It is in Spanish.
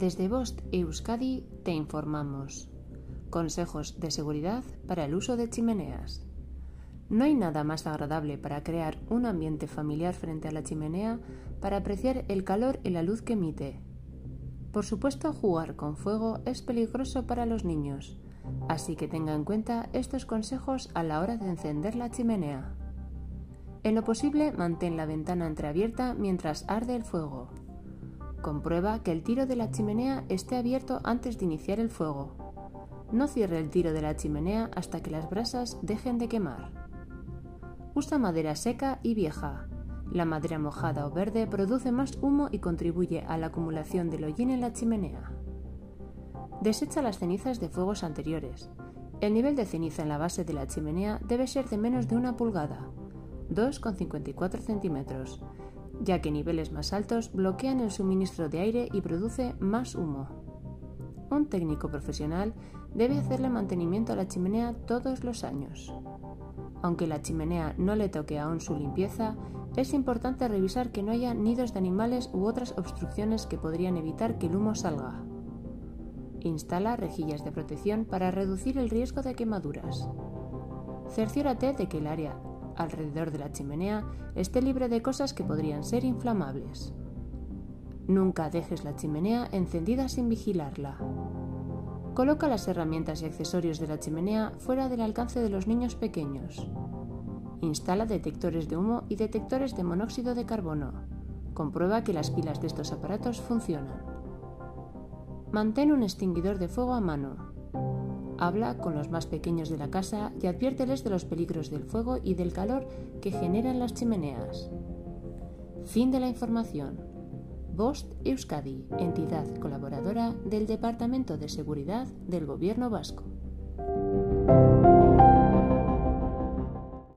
Desde Bost Euskadi te informamos. Consejos de seguridad para el uso de chimeneas. No hay nada más agradable para crear un ambiente familiar frente a la chimenea para apreciar el calor y la luz que emite. Por supuesto, jugar con fuego es peligroso para los niños, así que tenga en cuenta estos consejos a la hora de encender la chimenea. En lo posible, mantén la ventana entreabierta mientras arde el fuego. Comprueba que el tiro de la chimenea esté abierto antes de iniciar el fuego. No cierre el tiro de la chimenea hasta que las brasas dejen de quemar. Usa madera seca y vieja. La madera mojada o verde produce más humo y contribuye a la acumulación del hollín en la chimenea. Desecha las cenizas de fuegos anteriores. El nivel de ceniza en la base de la chimenea debe ser de menos de una pulgada, 2,54 centímetros, ya que niveles más altos bloquean el suministro de aire y produce más humo. Un técnico profesional debe hacerle mantenimiento a la chimenea todos los años. Aunque la chimenea no le toque aún su limpieza, es importante revisar que no haya nidos de animales u otras obstrucciones que podrían evitar que el humo salga. Instala rejillas de protección para reducir el riesgo de quemaduras. Cerciórate de que el área alrededor de la chimenea esté libre de cosas que podrían ser inflamables. Nunca dejes la chimenea encendida sin vigilarla. Coloca las herramientas y accesorios de la chimenea fuera del alcance de los niños pequeños. Instala detectores de humo y detectores de monóxido de carbono. Comprueba que las pilas de estos aparatos funcionan. Mantén un extinguidor de fuego a mano. Habla con los más pequeños de la casa y adviérteles de los peligros del fuego y del calor que generan las chimeneas. Fin de la información. Bost Euskadi, entidad colaboradora del Departamento de Seguridad del Gobierno Vasco.